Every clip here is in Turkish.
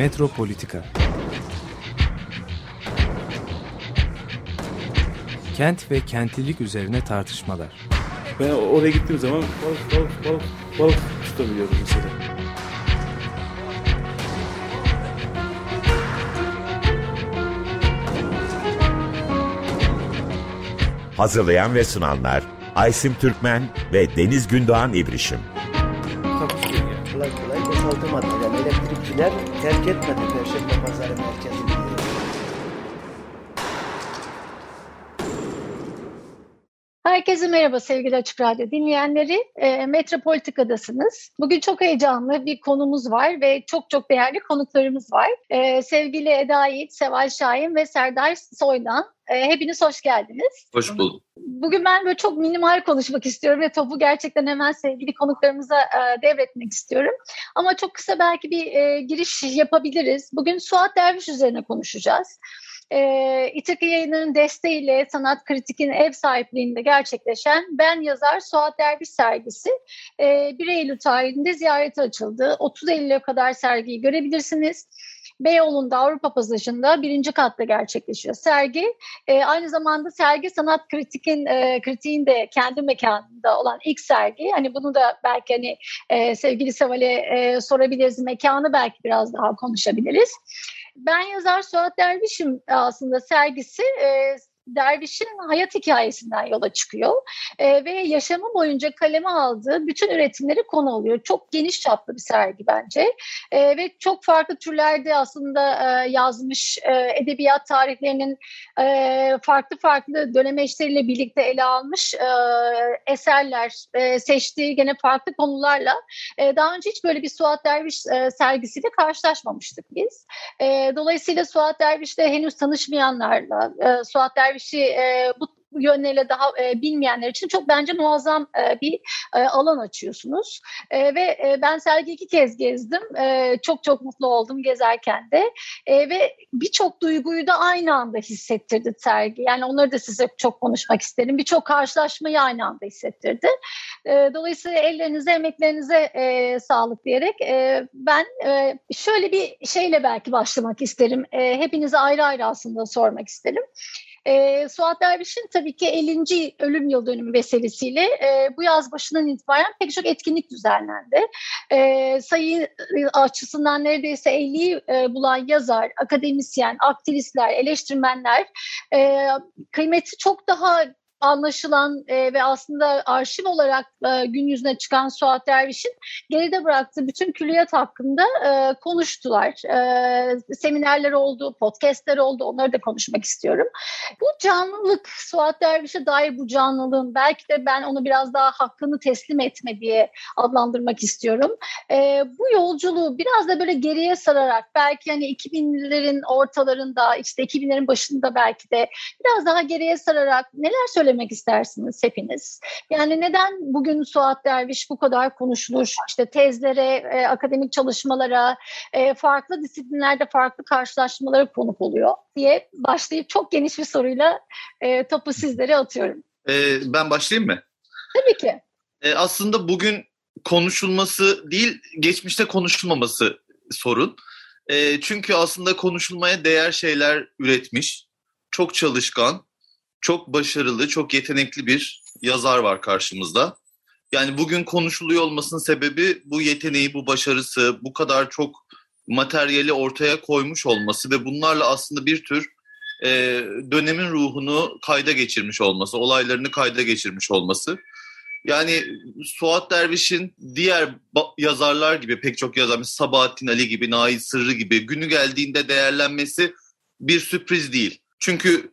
Metropolitika Kent ve kentlilik üzerine tartışmalar. Ben oraya gittiğim zaman balık balık balık balık tutabiliyorum mesela. Hazırlayan ve sunanlar Aysim Türkmen ve Deniz Gündoğan İbrişim. Kolay kolay boşaltamadı. Yani elektrikçiler terk etmedi Perşembe Pazarı Herkese merhaba sevgili Açık Radyo dinleyenleri. E, Metropolitika'dasınız. Bugün çok heyecanlı bir konumuz var ve çok çok değerli konuklarımız var. E, sevgili Eda Yiğit, Seval Şahin ve Serdar Soydan. E, hepiniz hoş geldiniz. Hoş bulduk. Bugün ben böyle çok minimal konuşmak istiyorum ve topu gerçekten hemen sevgili konuklarımıza e, devretmek istiyorum. Ama çok kısa belki bir e, giriş yapabiliriz. Bugün Suat Derviş üzerine konuşacağız e, İTAKı yayınlarının desteğiyle Sanat Kritik'in ev sahipliğinde gerçekleşen Ben Yazar Suat Derviş sergisi e, 1 Eylül tarihinde ziyarete açıldı. 30 Eylül'e kadar sergiyi görebilirsiniz. Beyoğlu'nda Avrupa Pasajı'nda birinci katta gerçekleşiyor sergi. E, aynı zamanda sergi sanat kritikin e, kritiğin de kendi mekanında olan ilk sergi. Hani bunu da belki hani e, sevgili Seval'e e, sorabiliriz. Mekanı belki biraz daha konuşabiliriz. Ben yazar Suat Derviş'im aslında sergisi e, Derviş'in hayat hikayesinden yola çıkıyor e, ve yaşamı boyunca kaleme aldığı bütün üretimleri konu oluyor. Çok geniş çaplı bir sergi bence e, ve çok farklı türlerde aslında e, yazmış e, edebiyat tarihlerinin e, farklı farklı dönemeçleriyle birlikte ele almış e, eserler e, seçtiği gene farklı konularla e, daha önce hiç böyle bir Suat Derviş e, sergisiyle karşılaşmamıştık biz. E, dolayısıyla Suat Derviş'le henüz tanışmayanlarla e, Suat Derviş Derviş'i e, bu yönleriyle daha e, bilmeyenler için çok bence muazzam e, bir e, alan açıyorsunuz. E, ve e, ben sergi iki kez gezdim. E, çok çok mutlu oldum gezerken de. E, ve birçok duyguyu da aynı anda hissettirdi sergi. Yani onları da size çok konuşmak isterim. Birçok karşılaşmayı aynı anda hissettirdi. E, dolayısıyla ellerinize, emeklerinize e, sağlık diyerek e, ben e, şöyle bir şeyle belki başlamak isterim. E, hepinize ayrı ayrı aslında sormak isterim. E, Suat Derviş'in tabii ki 50. ölüm yıl dönümü vesilesiyle e, bu yaz başından itibaren pek çok etkinlik düzenlendi. E, sayı açısından neredeyse 50'yi e, bulan yazar, akademisyen, aktivistler, eleştirmenler e, kıymeti çok daha anlaşılan e, ve aslında arşiv olarak e, gün yüzüne çıkan Suat Derviş'in geride bıraktığı bütün külliyat hakkında e, konuştular. E, seminerler oldu, podcastler oldu. Onları da konuşmak istiyorum. Bu canlılık, Suat Derviş'e dair bu canlılığın belki de ben onu biraz daha hakkını teslim etme diye adlandırmak istiyorum. E, bu yolculuğu biraz da böyle geriye sararak belki hani 2000'lerin ortalarında işte 2000'lerin başında belki de biraz daha geriye sararak neler söylemek söylemek istersiniz hepiniz? Yani neden bugün Suat Derviş bu kadar konuşulur? İşte tezlere, e, akademik çalışmalara, e, farklı disiplinlerde farklı karşılaşmalara konuk oluyor diye başlayıp çok geniş bir soruyla e, topu sizlere atıyorum. Ee, ben başlayayım mı? Tabii ki. Ee, aslında bugün konuşulması değil, geçmişte konuşulmaması sorun. Ee, çünkü aslında konuşulmaya değer şeyler üretmiş, çok çalışkan, çok başarılı, çok yetenekli bir yazar var karşımızda. Yani bugün konuşuluyor olmasının sebebi bu yeteneği, bu başarısı, bu kadar çok materyali ortaya koymuş olması ve bunlarla aslında bir tür e, dönemin ruhunu kayda geçirmiş olması, olaylarını kayda geçirmiş olması. Yani Suat Derviş'in diğer yazarlar gibi pek çok yazar, Sabahattin Ali gibi, Nait Sırrı gibi günü geldiğinde değerlenmesi bir sürpriz değil. Çünkü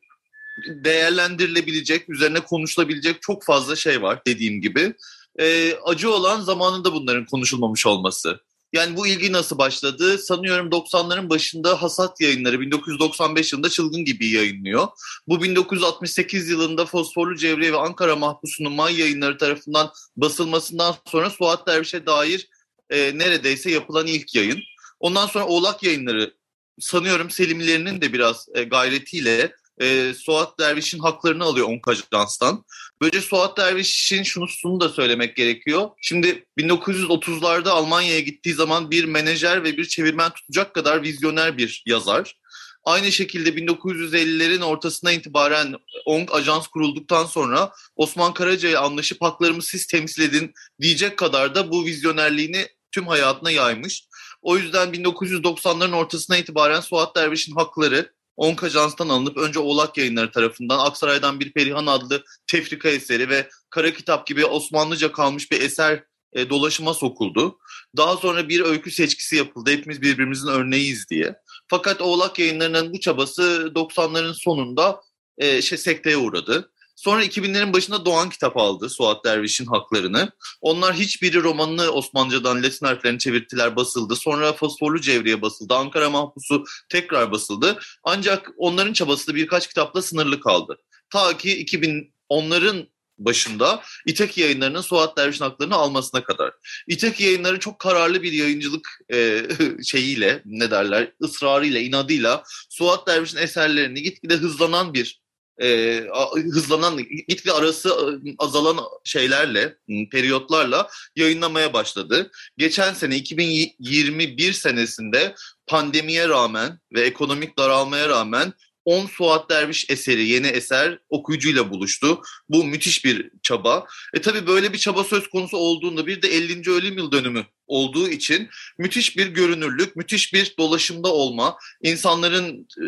değerlendirilebilecek, üzerine konuşulabilecek çok fazla şey var dediğim gibi. E, acı olan zamanında bunların konuşulmamış olması. Yani bu ilgi nasıl başladı? Sanıyorum 90'ların başında Hasat yayınları 1995 yılında Çılgın gibi yayınlıyor. Bu 1968 yılında Fosforlu Cevriye ve Ankara Mahpusu'nun May yayınları tarafından basılmasından sonra Suat Derviş'e dair e, neredeyse yapılan ilk yayın. Ondan sonra Oğlak yayınları sanıyorum Selimlerinin de biraz e, gayretiyle e, Suat Derviş'in haklarını alıyor Onk Ajans'tan. Böylece Suat Derviş'in şunu da söylemek gerekiyor. Şimdi 1930'larda Almanya'ya gittiği zaman bir menajer ve bir çevirmen tutacak kadar vizyoner bir yazar. Aynı şekilde 1950'lerin ortasına itibaren ONG ajans kurulduktan sonra Osman Karaca'ya anlaşıp haklarımı siz temsil edin diyecek kadar da bu vizyonerliğini tüm hayatına yaymış. O yüzden 1990'ların ortasına itibaren Suat Derviş'in hakları ONG ajanstan alınıp önce Oğlak yayınları tarafından Aksaray'dan bir Perihan adlı tefrika eseri ve Kara Kitap gibi Osmanlıca kalmış bir eser e, dolaşıma sokuldu. Daha sonra bir öykü seçkisi yapıldı. Hepimiz birbirimizin örneğiyiz diye. Fakat Oğlak yayınlarının bu çabası 90'ların sonunda e, şey, sekteye uğradı. Sonra 2000'lerin başında Doğan kitap aldı Suat Derviş'in haklarını. Onlar hiçbiri romanını Osmanlıcadan Latin harflerini çevirtiler basıldı. Sonra Fosforlu Cevriye basıldı. Ankara Mahpusu tekrar basıldı. Ancak onların çabası da birkaç kitapla sınırlı kaldı. Ta ki 2000 onların başında İtek yayınlarının Suat Derviş'in haklarını almasına kadar. İtek yayınları çok kararlı bir yayıncılık e, şeyiyle ne derler ısrarıyla inadıyla Suat Derviş'in eserlerini gitgide hızlanan bir e, hızlanan gitgide arası e, azalan şeylerle periyotlarla yayınlamaya başladı. Geçen sene 2021 senesinde pandemiye rağmen ve ekonomik daralmaya rağmen 10 Suat Derviş eseri, yeni eser okuyucuyla buluştu. Bu müthiş bir çaba. E tabii böyle bir çaba söz konusu olduğunda bir de 50. ölüm yıl dönümü olduğu için müthiş bir görünürlük, müthiş bir dolaşımda olma, insanların e,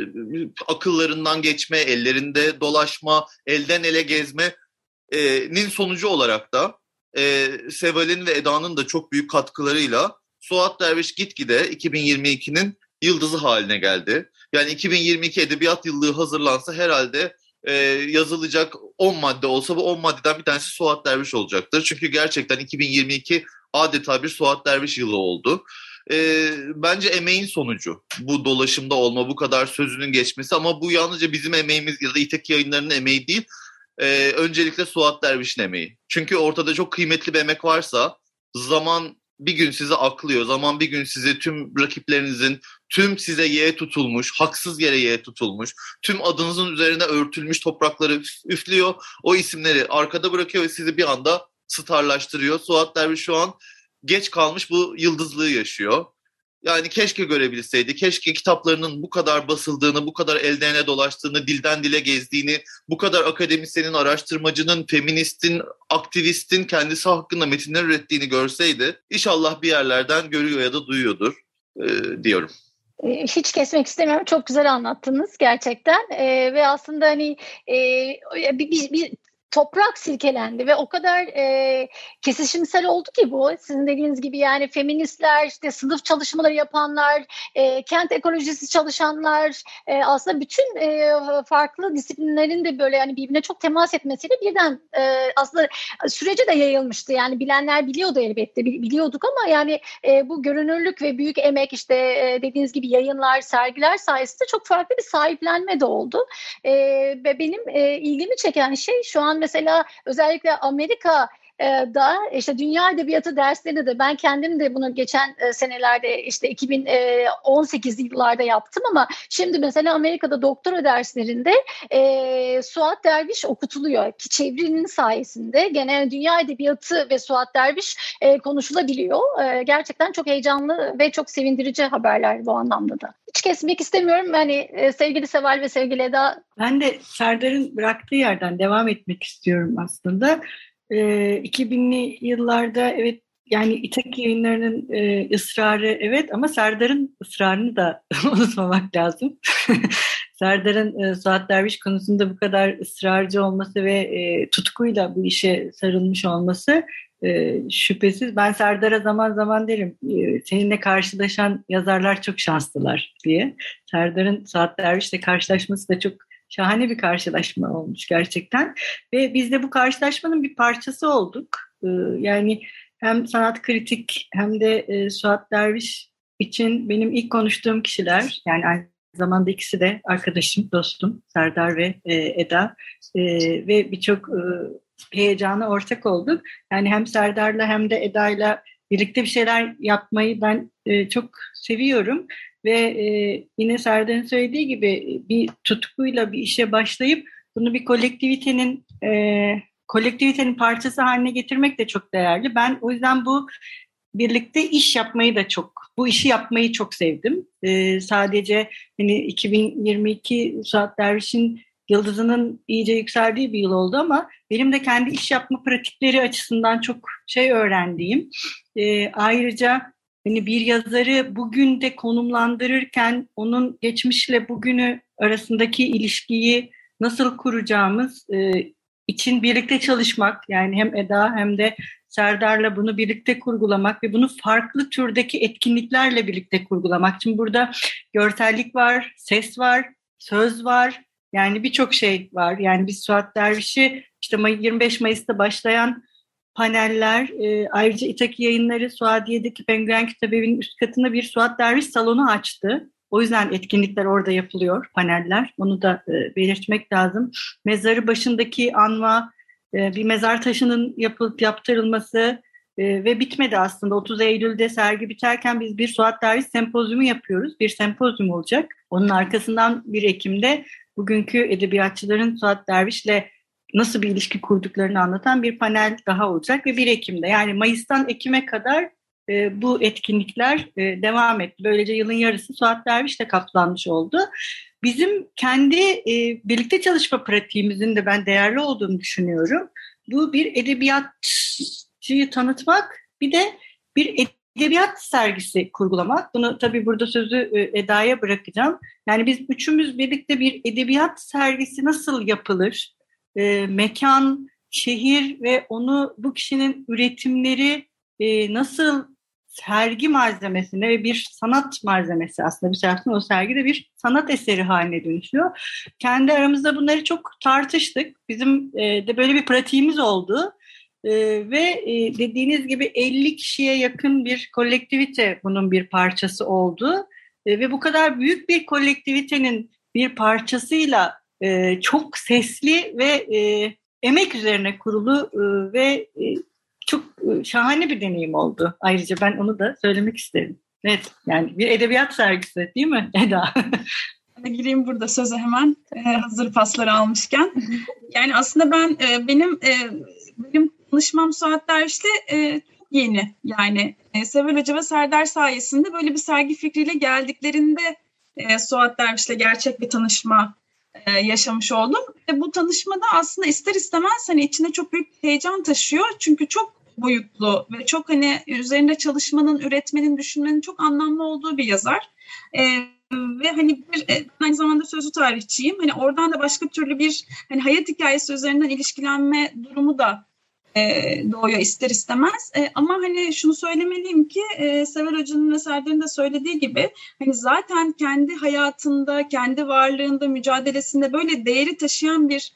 akıllarından geçme, ellerinde dolaşma, elden ele gezmenin sonucu olarak da e, Seval'in ve Eda'nın da çok büyük katkılarıyla Suat Derviş gitgide 2022'nin yıldızı haline geldi. Yani 2022 edebiyat yıllığı hazırlansa herhalde e, yazılacak 10 madde olsa bu 10 maddeden bir tanesi Suat Derviş olacaktır. Çünkü gerçekten 2022 adeta bir Suat Derviş yılı oldu. E, bence emeğin sonucu bu dolaşımda olma, bu kadar sözünün geçmesi ama bu yalnızca bizim emeğimiz ya da İtek yayınlarının emeği değil. E, öncelikle Suat Derviş'in emeği. Çünkü ortada çok kıymetli bir emek varsa zaman bir gün sizi aklıyor. Zaman bir gün sizi tüm rakiplerinizin, tüm size ye tutulmuş, haksız yere ye tutulmuş, tüm adınızın üzerine örtülmüş toprakları üflüyor. O isimleri arkada bırakıyor ve sizi bir anda starlaştırıyor. Suat Derviş şu an geç kalmış bu yıldızlığı yaşıyor. Yani keşke görebilseydi, keşke kitaplarının bu kadar basıldığını, bu kadar elden dolaştığını, dilden dile gezdiğini, bu kadar akademisyenin, araştırmacının, feministin, aktivistin kendisi hakkında metinler ürettiğini görseydi, inşallah bir yerlerden görüyor ya da duyuyordur e, diyorum. Ee, hiç kesmek istemiyorum. Çok güzel anlattınız gerçekten. Ee, ve aslında hani e, bir, bir toprak silkelendi ve o kadar e, kesişimsel oldu ki bu. Sizin dediğiniz gibi yani feministler, işte sınıf çalışmaları yapanlar, e, kent ekolojisi çalışanlar, e, aslında bütün e, farklı disiplinlerin de böyle yani birbirine çok temas etmesiyle birden e, aslında sürece de yayılmıştı. Yani bilenler biliyordu elbette, biliyorduk ama yani e, bu görünürlük ve büyük emek işte e, dediğiniz gibi yayınlar, sergiler sayesinde çok farklı bir sahiplenme de oldu. E, ve benim e, ilgimi çeken şey şu an mesela özellikle Amerika da işte dünya edebiyatı derslerini de ben kendim de bunu geçen e, senelerde işte 2018 yıllarda yaptım ama şimdi mesela Amerika'da doktora derslerinde e, Suat Derviş okutuluyor ki çevrinin sayesinde genel dünya edebiyatı ve Suat Derviş e, konuşulabiliyor. E, gerçekten çok heyecanlı ve çok sevindirici haberler bu anlamda da. Hiç kesmek istemiyorum. Hani e, sevgili Seval ve sevgili Eda. Ben de Serdar'ın bıraktığı yerden devam etmek istiyorum aslında e, ee, 2000'li yıllarda evet yani İtek yayınlarının e, ısrarı evet ama Serdar'ın ısrarını da unutmamak lazım. Serdar'ın e, Suat Derviş konusunda bu kadar ısrarcı olması ve e, tutkuyla bu işe sarılmış olması e, şüphesiz. Ben Serdar'a zaman zaman derim e, seninle karşılaşan yazarlar çok şanslılar diye. Serdar'ın Suat Derviş'le karşılaşması da çok şahane bir karşılaşma olmuş gerçekten. Ve biz de bu karşılaşmanın bir parçası olduk. Ee, yani hem sanat kritik hem de e, Suat Derviş için benim ilk konuştuğum kişiler yani aynı zamanda ikisi de arkadaşım, dostum Serdar ve e, Eda e, ve birçok e, heyecana ortak olduk. Yani hem Serdar'la hem de Eda'yla birlikte bir şeyler yapmayı ben çok seviyorum. Ve e, yine Serdar'ın söylediği gibi bir tutkuyla bir işe başlayıp bunu bir kolektivitenin e, kolektivitenin parçası haline getirmek de çok değerli. Ben o yüzden bu birlikte iş yapmayı da çok, bu işi yapmayı çok sevdim. Ee, sadece hani 2022 Suat Derviş'in yıldızının iyice yükseldiği bir yıl oldu ama benim de kendi iş yapma pratikleri açısından çok şey öğrendiğim. Ee, ayrıca hani bir yazarı bugün de konumlandırırken onun geçmişle bugünü arasındaki ilişkiyi nasıl kuracağımız e, için birlikte çalışmak yani hem Eda hem de Serdar'la bunu birlikte kurgulamak ve bunu farklı türdeki etkinliklerle birlikte kurgulamak. Şimdi burada görsellik var, ses var, söz var. Yani birçok şey var. Yani biz Suat Derviş'i işte 25 Mayıs'ta başlayan paneller, e, ayrıca İtaki yayınları Suadiye'deki Penguen Kitabevi'nin üst katında bir Suat Derviş salonu açtı. O yüzden etkinlikler orada yapılıyor, paneller. Onu da e, belirtmek lazım. Mezarı başındaki anma, e, bir mezar taşının yapılıp yaptırılması e, ve bitmedi aslında. 30 Eylül'de sergi biterken biz bir Suat Derviş sempozyumu yapıyoruz. Bir sempozyum olacak. Onun arkasından 1 Ekim'de bugünkü edebiyatçıların Suat Derviş'le nasıl bir ilişki kurduklarını anlatan bir panel daha olacak ve 1 Ekim'de yani Mayıs'tan Ekim'e kadar e, bu etkinlikler e, devam etti. Böylece yılın yarısı Suat Derviş'le kaplanmış oldu. Bizim kendi e, birlikte çalışma pratiğimizin de ben değerli olduğunu düşünüyorum. Bu bir edebiyatçıyı tanıtmak, bir de bir edebiyat sergisi kurgulamak. Bunu tabii burada sözü e, Eda'ya bırakacağım. Yani biz üçümüz birlikte bir edebiyat sergisi nasıl yapılır? E, mekan, şehir ve onu bu kişinin üretimleri e, nasıl sergi malzemesine ve bir sanat malzemesi aslında bir taraftan o sergi de bir sanat eseri haline dönüşüyor. Kendi aramızda bunları çok tartıştık. Bizim e, de böyle bir pratiğimiz oldu. E, ve e, dediğiniz gibi 50 kişiye yakın bir kolektivite bunun bir parçası oldu. E, ve bu kadar büyük bir kolektivitenin bir parçasıyla e, çok sesli ve e, emek üzerine kurulu e, ve e, çok e, şahane bir deneyim oldu. Ayrıca ben onu da söylemek isterim. Evet yani bir edebiyat sergisi değil mi Eda? gireyim burada söze hemen e, hazır pasları almışken. Yani aslında ben e, benim benim tanışmam Suat Derviş'le çok yeni. Yani e, Sevel Hoca ve Serdar sayesinde böyle bir sergi fikriyle geldiklerinde e, Suat Derviş'le gerçek bir tanışma yaşamış oldum. Ve bu tanışmada aslında ister istemez hani içinde çok büyük heyecan taşıyor. Çünkü çok boyutlu ve çok hani üzerinde çalışmanın, üretmenin, düşünmenin çok anlamlı olduğu bir yazar. E, ve hani bir e, aynı zamanda sözlü tarihçiyim. Hani oradan da başka türlü bir hani hayat hikayesi üzerinden ilişkilenme durumu da e, doğuyor ister istemez. E, ama hani şunu söylemeliyim ki e, Sever Hoca'nın da söylediği gibi hani zaten kendi hayatında, kendi varlığında, mücadelesinde böyle değeri taşıyan bir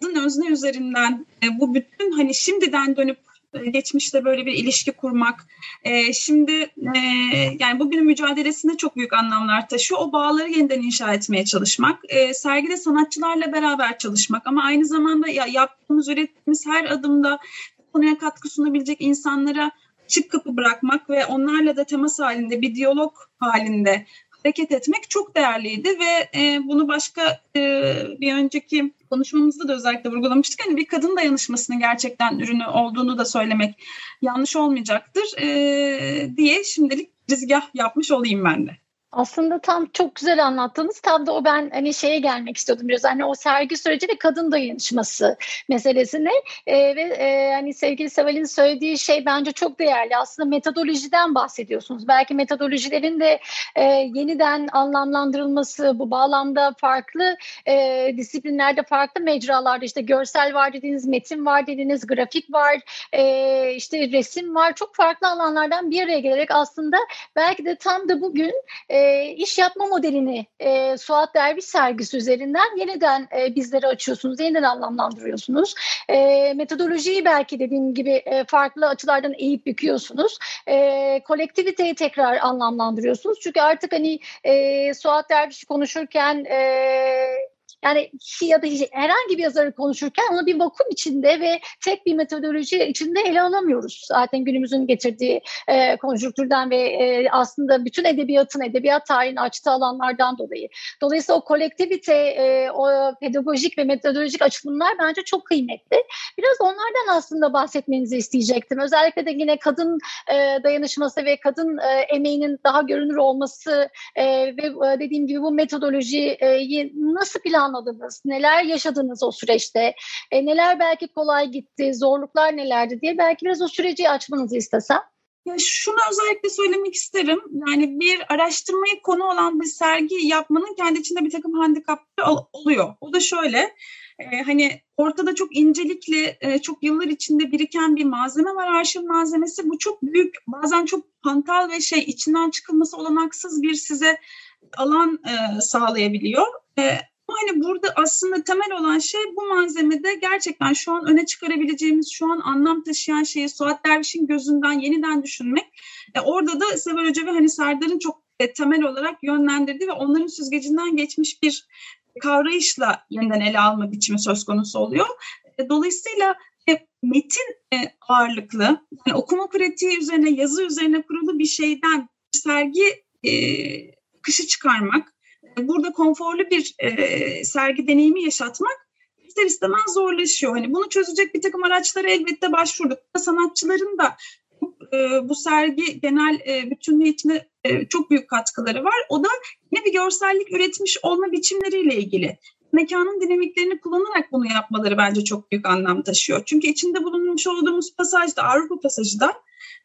kadın özne üzerinden e, bu bütün hani şimdiden dönüp geçmişte böyle bir ilişki kurmak. E, şimdi e, yani bugünün mücadelesinde çok büyük anlamlar taşıyor. O bağları yeniden inşa etmeye çalışmak. E, sergide sanatçılarla beraber çalışmak ama aynı zamanda ya, yaptığımız, ürettiğimiz her adımda konuya katkı sunabilecek insanlara açık kapı bırakmak ve onlarla da temas halinde bir diyalog halinde hareket etmek çok değerliydi ve e, bunu başka e, bir önceki konuşmamızda da özellikle vurgulamıştık. Hani bir kadın dayanışmasının gerçekten ürünü olduğunu da söylemek yanlış olmayacaktır e, diye şimdilik rizgah yapmış olayım ben de. Aslında tam çok güzel anlattınız. Tam da o ben hani şeye gelmek istiyordum biraz. Hani o sergi süreci ve kadın dayanışması meselesine e, ve e, hani sevgili Seval'in söylediği şey bence çok değerli. Aslında metodolojiden bahsediyorsunuz. Belki metodolojilerin de e, yeniden anlamlandırılması bu bağlamda farklı e, disiplinlerde farklı mecralarda işte görsel var dediğiniz, metin var dediğiniz, grafik var, e, işte resim var. Çok farklı alanlardan bir araya gelerek aslında belki de tam da bugün e, e, iş yapma modelini e, Suat Derviş sergisi üzerinden yeniden e, bizlere açıyorsunuz, yeniden anlamlandırıyorsunuz. E, metodolojiyi belki dediğim gibi e, farklı açılardan eğip büküyorsunuz. E, kolektiviteyi tekrar anlamlandırıyorsunuz. Çünkü artık hani e, Suat Derviş konuşurken e, yani ya da herhangi bir yazarı konuşurken onu bir vakum içinde ve tek bir metodoloji içinde ele alamıyoruz. Zaten günümüzün getirdiği e, konjüktürden ve e, aslında bütün edebiyatın, edebiyat tarihini açtığı alanlardan dolayı. Dolayısıyla o kolektivite, e, o pedagojik ve metodolojik açılımlar bence çok kıymetli. Biraz onlardan aslında bahsetmenizi isteyecektim. Özellikle de yine kadın e, dayanışması ve kadın e, emeğinin daha görünür olması e, ve e, dediğim gibi bu metodolojiyi nasıl planladınız? Neler yaşadınız o süreçte? E, neler belki kolay gitti? Zorluklar nelerdi diye belki biraz o süreci açmanızı istesem. Ya şunu özellikle söylemek isterim. Yani bir araştırmayı konu olan bir sergi yapmanın kendi içinde bir takım handikapları oluyor. O da şöyle. E, hani ortada çok incelikli, e, çok yıllar içinde biriken bir malzeme var arşiv malzemesi. Bu çok büyük, bazen çok hantal ve şey içinden çıkılması olanaksız bir size alan e, sağlayabiliyor. E, hani burada aslında temel olan şey bu malzemede gerçekten şu an öne çıkarabileceğimiz, şu an anlam taşıyan şeyi Suat Derviş'in gözünden yeniden düşünmek. E, orada da Sever Hoca ve hani Serdar'ın çok e, temel olarak yönlendirdiği ve onların süzgecinden geçmiş bir kavrayışla yeniden ele alma biçimi söz konusu oluyor. E, dolayısıyla e, metin ağırlıklı, yani okuma pratiği üzerine, yazı üzerine kurulu bir şeyden sergi e, kışı çıkarmak, burada konforlu bir e, sergi deneyimi yaşatmak ister istemez zorlaşıyor. Hani bunu çözecek bir takım araçlara elbette başvurduk. Sanatçıların da e, bu sergi genel e, bütünlüğü içinde e, çok büyük katkıları var. O da yine bir görsellik üretmiş olma biçimleriyle ilgili. Mekanın dinamiklerini kullanarak bunu yapmaları bence çok büyük anlam taşıyor. Çünkü içinde bulunmuş olduğumuz pasaj da Avrupa pasajı da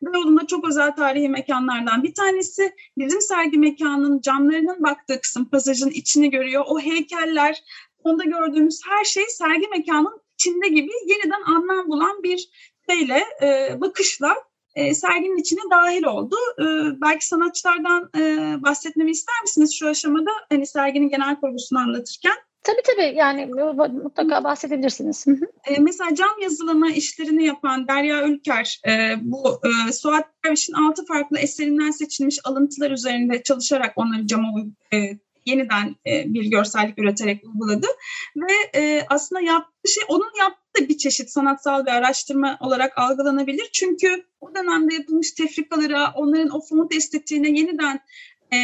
Beyoğlu'nda çok özel tarihi mekanlardan bir tanesi. Bizim sergi mekanının camlarının baktığı kısım pasajın içini görüyor. O heykeller, onda gördüğümüz her şey sergi mekanının içinde gibi yeniden anlam bulan bir şeyle, e, bakışla e, serginin içine dahil oldu. E, belki sanatçılardan e, bahsetmemi ister misiniz şu aşamada? Hani serginin genel kurgusunu anlatırken. Tabii tabii yani mutlaka bahsedebilirsiniz. E, mesela cam yazılama işlerini yapan Derya Ülker e, bu e, Suat Derviş'in altı farklı eserinden seçilmiş alıntılar üzerinde çalışarak onları cama e, yeniden e, bir görsellik üreterek uyguladı. Ve e, aslında yaptığı şey, onun yaptığı bir çeşit sanatsal bir araştırma olarak algılanabilir. Çünkü o dönemde yapılmış tefrikalara, onların o font estetiğine yeniden e,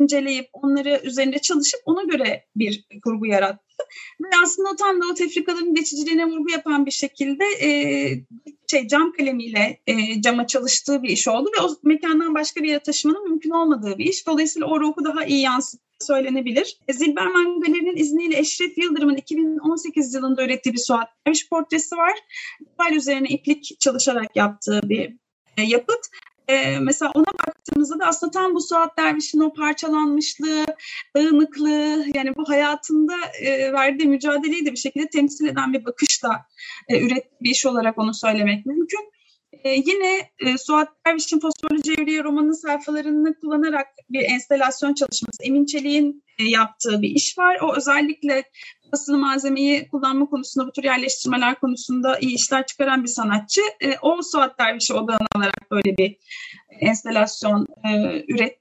inceleyip onları üzerinde çalışıp ona göre bir kurgu yarattı. Ve aslında tam da o tefrikaların geçiciliğine vurgu yapan bir şekilde e, şey cam kalemiyle e, cama çalıştığı bir iş oldu ve o mekandan başka bir yere taşımanın mümkün olmadığı bir iş. Dolayısıyla o ruhu daha iyi yansıttı söylenebilir. E, Zilberman Galeri'nin izniyle Eşref Yıldırım'ın 2018 yılında ürettiği bir Suat Derviş portresi var. Duval üzerine iplik çalışarak yaptığı bir e, yapıt. Ee, mesela ona baktığımızda da aslında tam bu Suat Derviş'in o parçalanmışlığı, dağınıklığı yani bu hayatında e, verdiği mücadeleyi de bir şekilde temsil eden bir bakışla e, ürettiği bir iş olarak onu söylemek mümkün. E, yine e, Suat Derviş'in Fosforlu Cevriye romanının sayfalarını kullanarak bir enstelasyon çalışması Emin Çelik'in e, yaptığı bir iş var. O özellikle basılı malzemeyi kullanma konusunda, bu tür yerleştirmeler konusunda iyi işler çıkaran bir sanatçı. E, o Suat Derviş'i odağına alarak böyle bir enstelasyon e, üretti.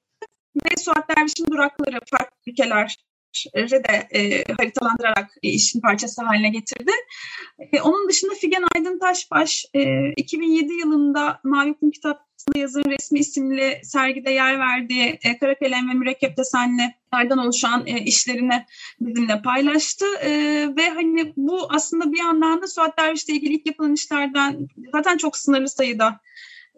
Ve Suat Derviş'in durakları farklı ülkeler de e, haritalandırarak e, işin parçası haline getirdi. E, onun dışında Figen Aydın Taşbaş e, 2007 yılında Mavi Kum Kitapçısı'nda yazın resmi isimli sergide yer verdiği e, kara kalem ve mürekkep desenlerden oluşan e, işlerini bizimle paylaştı. E, ve hani bu aslında bir yandan da Suat Derviş'le ilgili ilk yapılan işlerden zaten çok sınırlı sayıda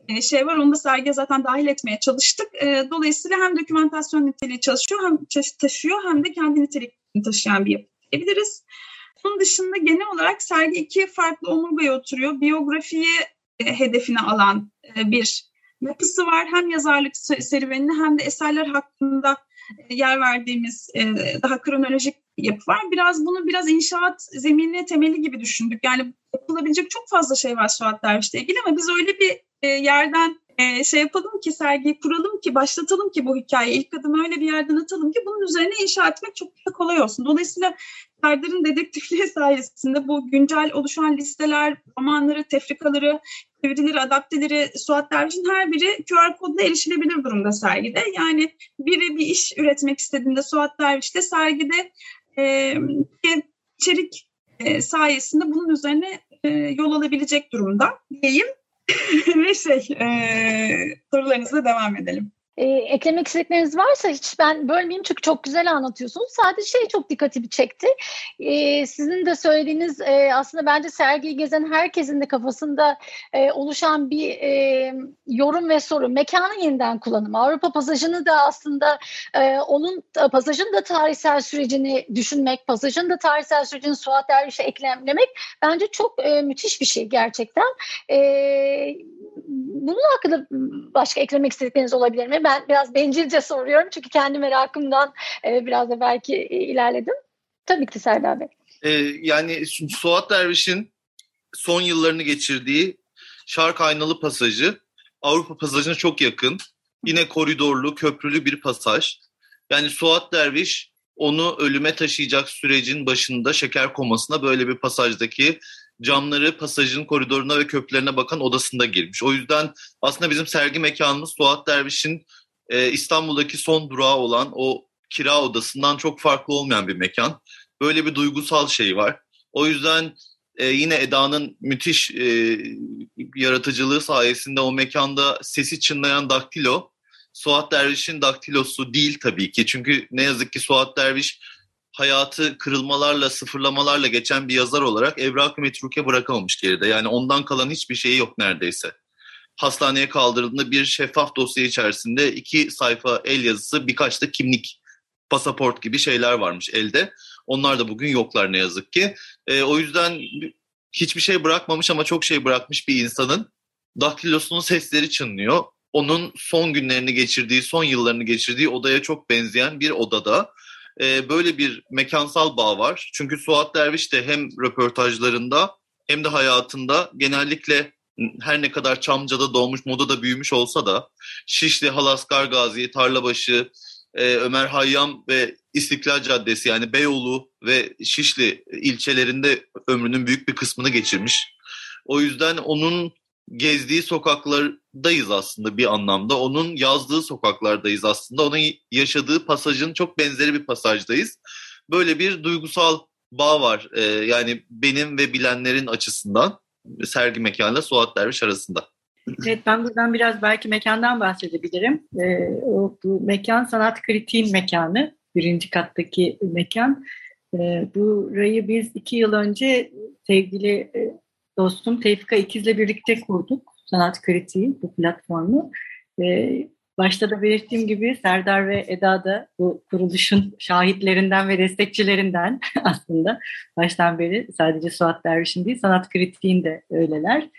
e, şey var. Onu da sergiye zaten dahil etmeye çalıştık. E, dolayısıyla hem dokümentasyon niteliği çalışıyor hem taşıyor hem de kendi nitelikini taşıyan bir yapı diyebiliriz. Bunun dışında genel olarak sergi iki farklı omurgaya oturuyor. Biyografiyi e, hedefine alan bir yapısı var. Hem yazarlık serüvenini hem de eserler hakkında yer verdiğimiz daha kronolojik yapı var. Biraz bunu biraz inşaat zemini temeli gibi düşündük. Yani yapılabilecek çok fazla şey var Suat Derviş'le ilgili ama biz öyle bir e, yerden e, şey yapalım ki sergiyi kuralım ki başlatalım ki bu hikayeyi ilk adımı öyle bir yerden atalım ki bunun üzerine inşa etmek çok da kolay olsun. Dolayısıyla Serdar'ın dedektifliği sayesinde bu güncel oluşan listeler, romanları, tefrikaları, çevirileri, adapteleri, Suat Derviş'in her biri QR kodla erişilebilir durumda sergide. Yani biri bir iş üretmek istediğinde Suat Derviş'te sergide e, içerik e, sayesinde bunun üzerine e, yol alabilecek durumda diyeyim. Ve şey e, sorularınızla devam edelim. E, eklemek istedikleriniz varsa hiç ben bölmeyeyim çünkü çok güzel anlatıyorsunuz. Sadece şey çok dikkatimi çekti. E, sizin de söylediğiniz e, aslında bence sergiyi gezen herkesin de kafasında e, oluşan bir e, yorum ve soru. Mekanın yeniden kullanımı. Avrupa pasajını da aslında e, onun pasajın da tarihsel sürecini düşünmek, pasajın da tarihsel sürecini Suat Derviş'e eklemlemek bence çok e, müthiş bir şey gerçekten. E, bunun hakkında başka eklemek istedikleriniz olabilir mi? Ben biraz bencilce soruyorum çünkü kendi merakımdan e, biraz da belki ilerledim. Tabii ki Serdar Bey. Ee, yani Suat Derviş'in son yıllarını geçirdiği Şark Aynalı pasajı Avrupa pasajına çok yakın. Yine koridorlu, köprülü bir pasaj. Yani Suat Derviş onu ölüme taşıyacak sürecin başında şeker komasına böyle bir pasajdaki camları pasajın koridoruna ve köprülerine bakan odasında girmiş. O yüzden aslında bizim sergi mekanımız Suat Derviş'in e, İstanbul'daki son durağı olan o kira odasından çok farklı olmayan bir mekan. Böyle bir duygusal şey var. O yüzden e, yine Eda'nın müthiş e, yaratıcılığı sayesinde o mekanda sesi çınlayan daktilo Suat Derviş'in daktilosu değil tabii ki. Çünkü ne yazık ki Suat Derviş hayatı kırılmalarla, sıfırlamalarla geçen bir yazar olarak evrak-ı metruke bırakamamış geride. Yani ondan kalan hiçbir şeyi yok neredeyse. Hastaneye kaldırıldığında bir şeffaf dosya içerisinde iki sayfa el yazısı, birkaç da kimlik, pasaport gibi şeyler varmış elde. Onlar da bugün yoklar ne yazık ki. E, o yüzden hiçbir şey bırakmamış ama çok şey bırakmış bir insanın daktilosunun sesleri çınlıyor. Onun son günlerini geçirdiği, son yıllarını geçirdiği odaya çok benzeyen bir odada e, böyle bir mekansal bağ var. Çünkü Suat Derviş de hem röportajlarında hem de hayatında genellikle her ne kadar Çamca'da doğmuş, Moda'da büyümüş olsa da Şişli, Halaskar Gazi, Tarlabaşı, e, Ömer Hayyam ve İstiklal Caddesi yani Beyoğlu ve Şişli ilçelerinde ömrünün büyük bir kısmını geçirmiş. O yüzden onun gezdiği sokaklardayız aslında bir anlamda. Onun yazdığı sokaklardayız aslında. Onun yaşadığı pasajın çok benzeri bir pasajdayız. Böyle bir duygusal bağ var. Ee, yani benim ve bilenlerin açısından sergi mekanıyla Suat Derviş arasında. Evet ben buradan biraz belki mekandan bahsedebilirim. Ee, o, bu mekan sanat kritiğin mekanı. Birinci kattaki mekan. Ee, burayı biz iki yıl önce sevgili e, dostum Tevfika İkiz'le birlikte kurduk sanat kritiği bu platformu. Ee, başta da belirttiğim gibi Serdar ve Eda da bu kuruluşun şahitlerinden ve destekçilerinden aslında baştan beri sadece Suat Derviş'in değil sanat kritiğin de öyleler.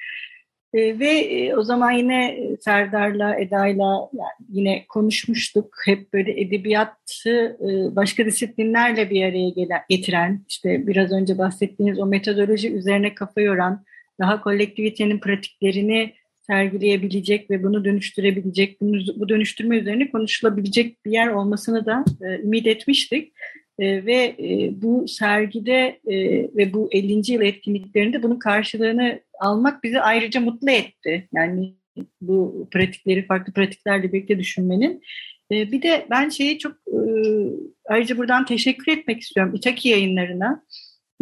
E, ve e, o zaman yine Serdar'la, Eda'yla yani yine konuşmuştuk. Hep böyle edebiyatı e, başka disiplinlerle bir araya gelen, getiren, işte biraz önce bahsettiğiniz o metodoloji üzerine kafa yoran, daha kolektivitenin pratiklerini sergileyebilecek ve bunu dönüştürebilecek, bunu, bu dönüştürme üzerine konuşulabilecek bir yer olmasını da e, ümit etmiştik. E, ve e, bu sergide e, ve bu 50. yıl etkinliklerinde bunun karşılığını almak bizi ayrıca mutlu etti. Yani bu pratikleri farklı pratiklerle birlikte düşünmenin. E, bir de ben şeyi çok e, ayrıca buradan teşekkür etmek istiyorum İtaki yayınlarına.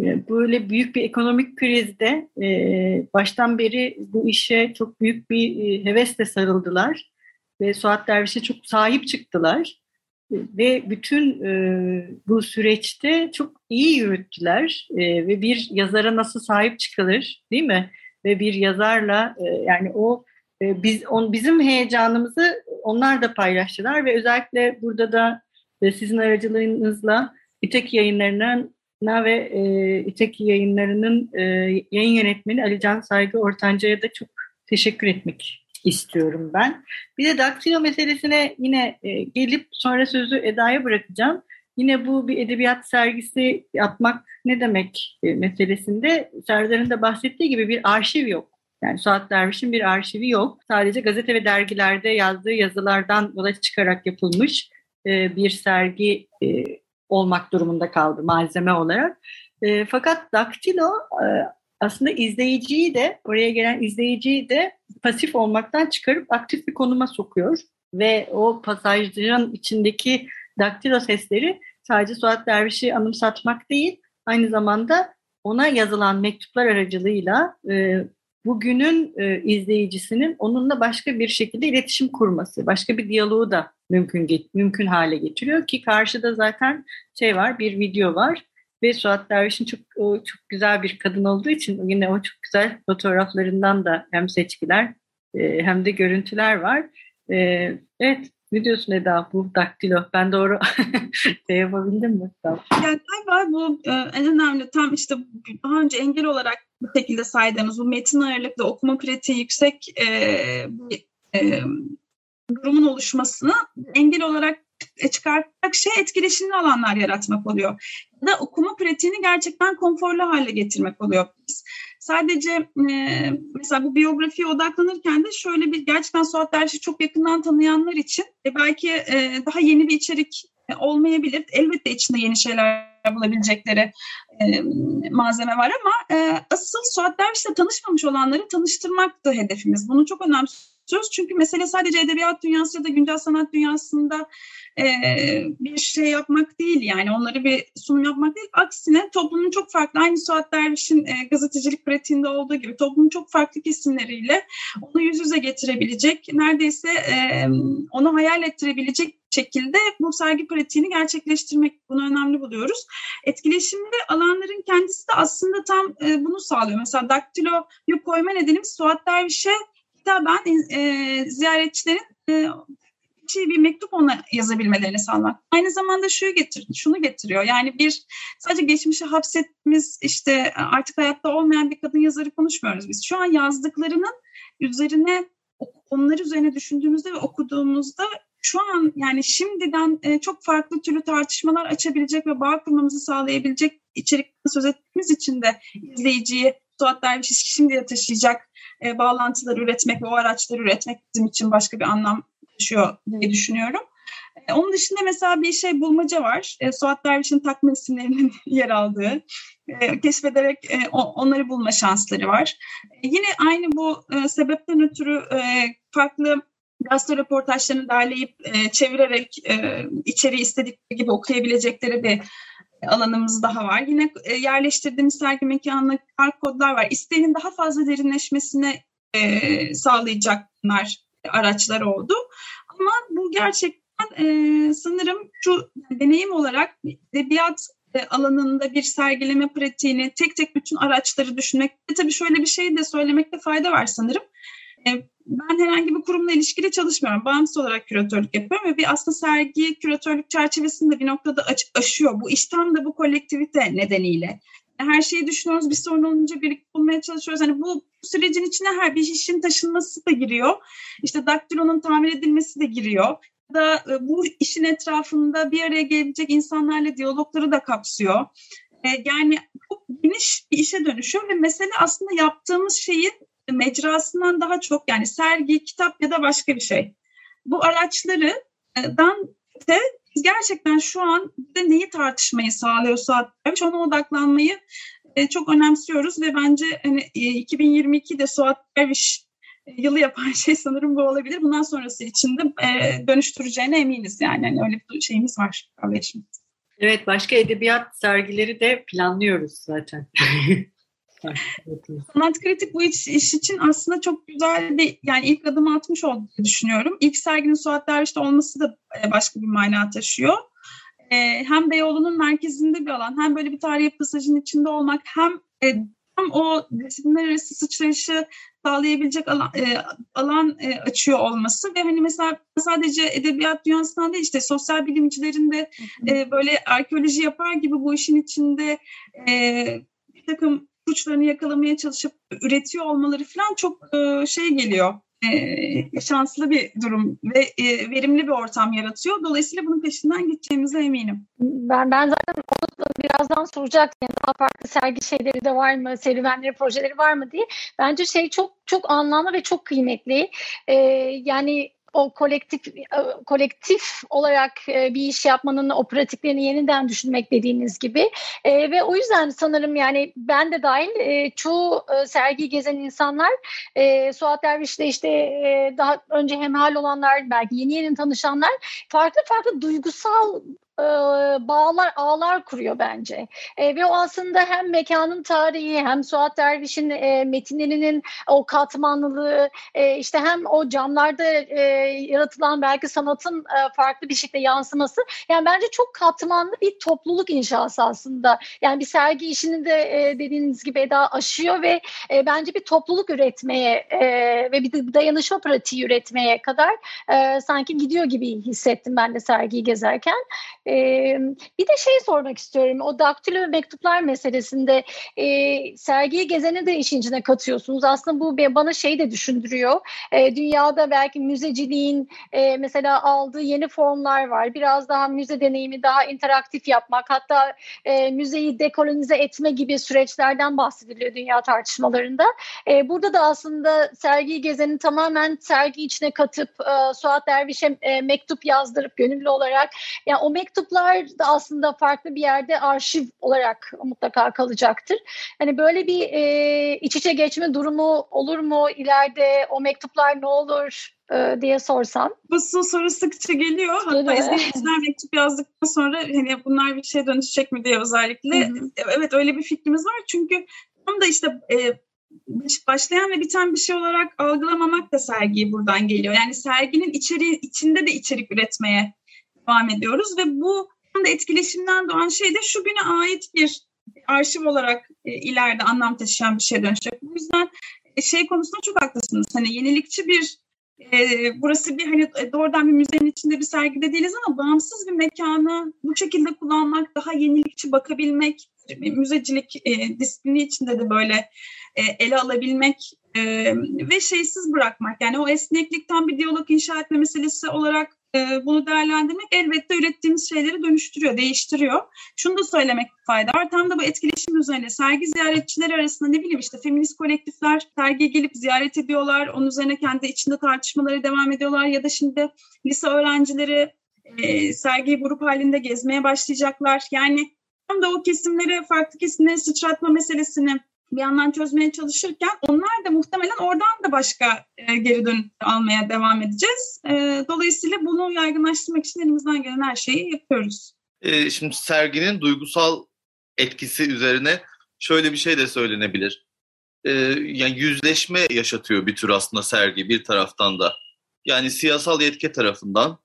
E, böyle büyük bir ekonomik krizde e, baştan beri bu işe çok büyük bir e, hevesle sarıldılar ve Suat Derviş'e çok sahip çıktılar ve bütün e, bu süreçte çok iyi yürüttüler e, ve bir yazara nasıl sahip çıkılır değil mi? Ve bir yazarla e, yani o e, biz on, bizim heyecanımızı onlar da paylaştılar ve özellikle burada da e, sizin aracılığınızla İtek yayınlarının ve e, İtek yayınlarının e, yayın yönetmeni Ali Can Saygı Ortanca'ya da çok teşekkür etmek istiyorum ben. Bir de daktilo meselesine yine e, gelip sonra sözü Eda'ya bırakacağım. Yine bu bir edebiyat sergisi yapmak ne demek e, meselesinde Serdar'ın da bahsettiği gibi bir arşiv yok. Yani Suat Derviş'in bir arşivi yok. Sadece gazete ve dergilerde yazdığı yazılardan yola çıkarak yapılmış e, bir sergi e, olmak durumunda kaldı malzeme olarak. E, fakat daktilo e, aslında izleyiciyi de oraya gelen izleyiciyi de pasif olmaktan çıkarıp aktif bir konuma sokuyor ve o pasajların içindeki daktilo sesleri sadece Suat Derviş'i anımsatmak değil, aynı zamanda ona yazılan mektuplar aracılığıyla e, bugünün e, izleyicisinin onunla başka bir şekilde iletişim kurması, başka bir diyaloğu da mümkün mümkün hale getiriyor ki karşıda zaten şey var, bir video var ve Suat Derviş'in çok o çok güzel bir kadın olduğu için yine o çok güzel fotoğraflarından da hem seçkiler e, hem de görüntüler var. E, evet ne diyorsun Eda bu daktilo? Ben doğru şey yapabildim mi? Tamam. Yani galiba bu e, en önemli tam işte daha önce engel olarak bu şekilde saydığımız bu metin ağırlıklı okuma pratiği yüksek e, bir e, durumun oluşmasını engel olarak çıkartacak şey etkileşimli alanlar yaratmak oluyor. Ya da okuma pratiğini gerçekten konforlu hale getirmek oluyor. Biz sadece e, mesela bu biyografiye odaklanırken de şöyle bir gerçekten Suat Derviş'i çok yakından tanıyanlar için e, belki e, daha yeni bir içerik olmayabilir. Elbette içinde yeni şeyler bulabilecekleri e, malzeme var ama e, asıl Suat Derviş'le tanışmamış olanları tanıştırmak da hedefimiz. Bunu çok önemsiyoruz çünkü mesele sadece edebiyat dünyası ya da güncel sanat dünyasında e, bir şey yapmak değil yani onları bir sunum yapmak değil. Aksine toplumun çok farklı aynı Suat Derviş'in e, gazetecilik pratiğinde olduğu gibi toplumun çok farklı kesimleriyle onu yüz yüze getirebilecek neredeyse e, onu hayal ettirebilecek şekilde bu sergi pratiğini gerçekleştirmek bunu önemli buluyoruz. Etkileşimli alanların kendisi de aslında tam e, bunu sağlıyor. Mesela daktiloyu koyma nedenimiz Suat Derviş'e hitaben e, ziyaretçilerin e, bir mektup ona yazabilmelerini sağlamak. Aynı zamanda şunu getir, şunu getiriyor. Yani bir sadece geçmişe hapsettiğimiz işte artık hayatta olmayan bir kadın yazarı konuşmuyoruz biz. Şu an yazdıklarının üzerine onları üzerine düşündüğümüzde ve okuduğumuzda şu an yani şimdiden e, çok farklı türlü tartışmalar açabilecek ve bağ kurmamızı sağlayabilecek içerikten söz ettiğimiz için de izleyiciyi Suat Derviş'i şimdiye taşıyacak e, bağlantıları üretmek ve o araçları üretmek bizim için başka bir anlam taşıyor diye düşünüyorum. E, onun dışında mesela bir şey bulmaca var. E, Suat Derviş'in takma isimlerinin yer aldığı. E, keşfederek e, onları bulma şansları var. E, yine aynı bu e, sebepten ötürü e, farklı gazete röportajlarını derleyip e, çevirerek e, içeriği istedikleri gibi okuyabilecekleri bir alanımız daha var. Yine e, yerleştirdiğimiz sergi mekanına kodlar var. İsteğinin daha fazla derinleşmesine e, sağlayacak bunlar araçlar oldu. Ama bu gerçekten e, sanırım şu deneyim olarak edebiyat e, alanında bir sergileme pratiğini tek tek bütün araçları düşünmek ve tabii şöyle bir şey de söylemekte fayda var sanırım. E, ben herhangi bir kurumla ilişkili çalışmıyorum. Bağımsız olarak küratörlük yapıyorum ve bir aslında sergi küratörlük çerçevesinde bir noktada aş- aşıyor. Bu işten de bu kolektivite nedeniyle. Her şeyi düşünüyoruz. Bir sorun olunca birlikte bulmaya çalışıyoruz. Hani bu sürecin içine her bir işin taşınması da giriyor. İşte daktilonun tamir edilmesi de giriyor. Da e, bu işin etrafında bir araya gelecek insanlarla diyalogları da kapsıyor. E, yani çok geniş bir işe dönüşüyor ve mesele aslında yaptığımız şeyin mecrasından daha çok yani sergi, kitap ya da başka bir şey. Bu araçlardan de biz gerçekten şu an de neyi tartışmayı sağlıyor Suat Derviş ona odaklanmayı e, çok önemsiyoruz ve bence hani, e, 2022'de Suat Derviş e, yılı yapan şey sanırım bu olabilir. Bundan sonrası için de e, dönüştüreceğine eminiz yani. yani öyle bir şeyimiz var. Evet, başka edebiyat sergileri de planlıyoruz zaten. Sanat kritik bu iş, iş için aslında çok güzel bir yani ilk adım atmış olduğunu düşünüyorum. İlk serginin Suat Derviş'te olması da e, başka bir mana taşıyor. E, hem Beyoğlu'nun merkezinde bir alan hem böyle bir tarihi pasajın içinde olmak hem e, hem o disiplinler arası sıçrayışı sağlayabilecek alan, e, alan e, açıyor olması ve hani mesela sadece edebiyat dünyasından değil işte sosyal bilimcilerin de e, böyle arkeoloji yapar gibi bu işin içinde e, bir takım ipuçlarını yakalamaya çalışıp üretiyor olmaları falan çok e, şey geliyor. E, şanslı bir durum ve e, verimli bir ortam yaratıyor. Dolayısıyla bunun peşinden gideceğimize eminim. Ben ben zaten onu birazdan soracaktım. Daha farklı sergi şeyleri de var mı, serüvenleri, projeleri var mı diye. Bence şey çok çok anlamlı ve çok kıymetli. Ee, yani o kolektif e, kolektif olarak e, bir iş yapmanın o pratiklerini yeniden düşünmek dediğiniz gibi. E, ve o yüzden sanırım yani ben de dahil çoğu sergi gezen insanlar e, Suat Derviş'le işte daha önce hemhal olanlar belki yeni yeni tanışanlar farklı farklı duygusal e, bağlar, ağlar kuruyor bence. E, ve o aslında hem mekanın tarihi hem Suat Derviş'in e, metinlerinin o katmanlılığı e, işte hem o camlarda e, yaratılan belki sanatın e, farklı bir şekilde yansıması yani bence çok katmanlı bir topluluk inşası aslında. Yani bir sergi işini de e, dediğiniz gibi Eda aşıyor ve e, bence bir topluluk üretmeye e, ve bir dayanışma pratiği üretmeye kadar e, sanki gidiyor gibi hissettim ben de sergiyi gezerken. E, bir de şey sormak istiyorum. O daktilo ve mektuplar meselesinde e, sergiyi gezeni de işin içine katıyorsunuz. Aslında bu bana şey de düşündürüyor. E, dünyada belki müzeciliğin e, mesela aldığı yeni formlar var. Biraz daha müze deneyimi daha interaktif yapmak hatta e, müzeyi dekolonize etme gibi süreçlerden bahsediliyor dünya tartışmalarında. E, burada da aslında sergiyi gezenin tamamen sergi içine katıp e, Suat Derviş'e e, mektup yazdırıp gönüllü olarak yani o mektuplar da aslında farklı bir yerde arşiv olarak mutlaka kalacaktır. Hani böyle bir e, iç içe geçme durumu olur mu ileride o mektuplar ne olur e, diye sorsam. Bu soru sıkça geliyor. Hatta izleyiciler mektup yazdıktan sonra hani bunlar bir şeye dönüşecek mi diye özellikle. Hı hı. Evet öyle bir fikrimiz var. Çünkü tam da işte e, başlayan ve biten bir şey olarak algılamamak da sergiyi buradan geliyor. Yani serginin içeriği içinde de içerik üretmeye devam ediyoruz ve bu etkileşimden doğan şey de şu güne ait bir arşiv olarak e, ileride anlam taşıyan bir şeye dönüşecek. Bu yüzden e, şey konusunda çok haklısınız. Hani yenilikçi bir e, burası bir hani e, doğrudan bir müzenin içinde bir sergide değiliz ama bağımsız bir mekanı bu şekilde kullanmak, daha yenilikçi bakabilmek, müzecilik e, disiplini içinde de böyle e, ele alabilmek e, ve şeysiz bırakmak. Yani o esneklikten bir diyalog inşa etme meselesi olarak bunu değerlendirmek elbette ürettiğimiz şeyleri dönüştürüyor, değiştiriyor. Şunu da söylemek fayda var. Tam da bu etkileşim üzerine sergi ziyaretçileri arasında ne bileyim işte feminist kolektifler sergiye gelip ziyaret ediyorlar. Onun üzerine kendi içinde tartışmaları devam ediyorlar. Ya da şimdi lise öğrencileri e, sergiyi grup halinde gezmeye başlayacaklar. Yani tam da o kesimleri, farklı kesimleri sıçratma meselesini bir yandan çözmeye çalışırken onlar da muhtemelen oradan da başka e, geri dön almaya devam edeceğiz. E, dolayısıyla bunu yaygınlaştırmak için elimizden gelen her şeyi yapıyoruz. E, şimdi serginin duygusal etkisi üzerine şöyle bir şey de söylenebilir. E, yani yüzleşme yaşatıyor bir tür aslında sergi bir taraftan da. Yani siyasal yetki tarafından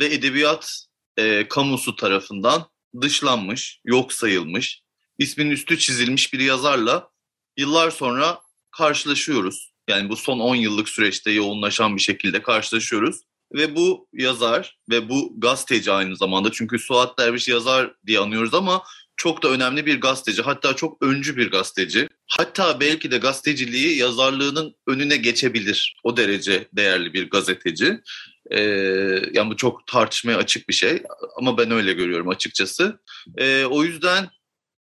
ve edebiyat e, kamusu tarafından dışlanmış, yok sayılmış, isminin üstü çizilmiş bir yazarla yıllar sonra karşılaşıyoruz. Yani bu son 10 yıllık süreçte yoğunlaşan bir şekilde karşılaşıyoruz. Ve bu yazar ve bu gazeteci aynı zamanda çünkü Suat Derviş yazar diye anıyoruz ama çok da önemli bir gazeteci. Hatta çok öncü bir gazeteci. Hatta belki de gazeteciliği yazarlığının önüne geçebilir. O derece değerli bir gazeteci. Ee, yani bu çok tartışmaya açık bir şey ama ben öyle görüyorum açıkçası. Ee, o yüzden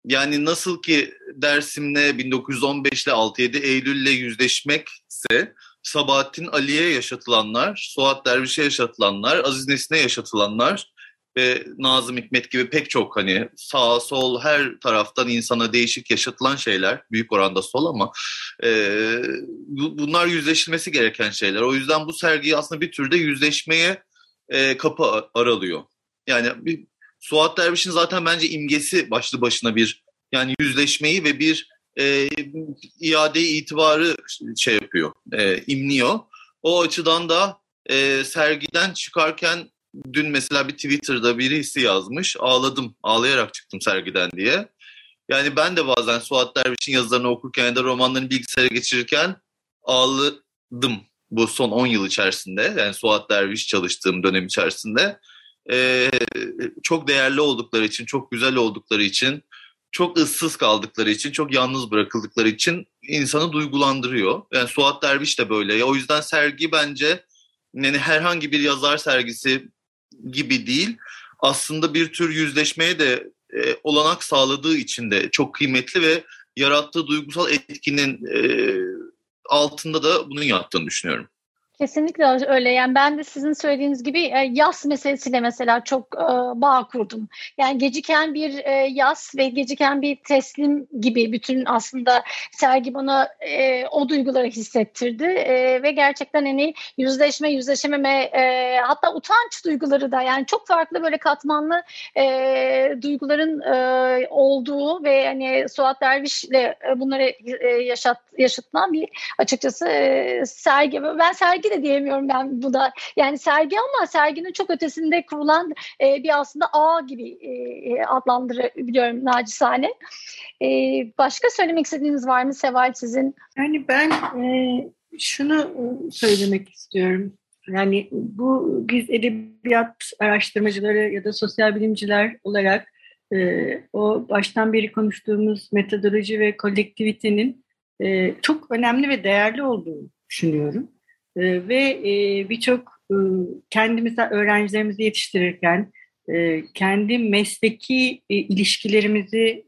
yani nasıl ki Dersim'le 1915'le 6-7 Eylül'le yüzleşmekse Sabahattin Ali'ye yaşatılanlar, Suat Derviş'e yaşatılanlar, Aziz Nesin'e yaşatılanlar ve Nazım Hikmet gibi pek çok hani sağ sol her taraftan insana değişik yaşatılan şeyler büyük oranda sol ama e, bunlar yüzleşilmesi gereken şeyler. O yüzden bu sergiyi aslında bir türde yüzleşmeye e, kapı aralıyor. Yani bir, Suat Derviş'in zaten bence imgesi başlı başına bir yani yüzleşmeyi ve bir e, iade itibarı şey yapıyor, e, imliyor. O açıdan da e, sergiden çıkarken dün mesela bir Twitter'da birisi yazmış, ağladım, ağlayarak çıktım sergiden diye. Yani ben de bazen Suat Derviş'in yazılarını okurken ya da romanlarını bilgisayara geçirirken ağladım bu son 10 yıl içerisinde. Yani Suat Derviş çalıştığım dönem içerisinde e, çok değerli oldukları için, çok güzel oldukları için, çok ıssız kaldıkları için, çok yalnız bırakıldıkları için insanı duygulandırıyor. Yani Suat Derviş de böyle. O yüzden sergi bence yani herhangi bir yazar sergisi gibi değil. Aslında bir tür yüzleşmeye de e, olanak sağladığı için de çok kıymetli ve yarattığı duygusal etkinin e, altında da bunun yattığını düşünüyorum. Kesinlikle öyle. Yani ben de sizin söylediğiniz gibi e, yas meselesiyle mesela çok e, bağ kurdum. Yani geciken bir e, yas ve geciken bir teslim gibi bütün aslında sergi bana o duyguları hissettirdi ve gerçekten hani yüzleşme, yüzleşememe hatta utanç duyguları da yani çok farklı böyle katmanlı duyguların olduğu ve hani Suat Derviş'le bunları yaşat, yaşatılan bir açıkçası sergi. Ben sergi de diyemiyorum ben bu da. Yani sergi ama serginin çok ötesinde kurulan e, bir aslında ağ gibi e, adlandırabiliyorum nacizane. E, başka söylemek istediğiniz var mı Seval sizin? Yani ben e, şunu e, söylemek istiyorum. Yani bu biz edebiyat araştırmacıları ya da sosyal bilimciler olarak e, o baştan beri konuştuğumuz metodoloji ve kolektivitenin e, çok önemli ve değerli olduğunu düşünüyorum. E, ve e, birçok e, kendimize öğrencilerimizi yetiştirirken e, kendi mesleki e, ilişkilerimizi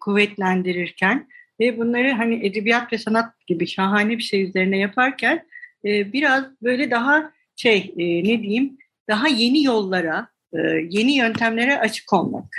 kuvvetlendirirken ve bunları hani edebiyat ve sanat gibi şahane bir şey üzerine yaparken biraz böyle daha şey ne diyeyim daha yeni yollara, yeni yöntemlere açık olmak.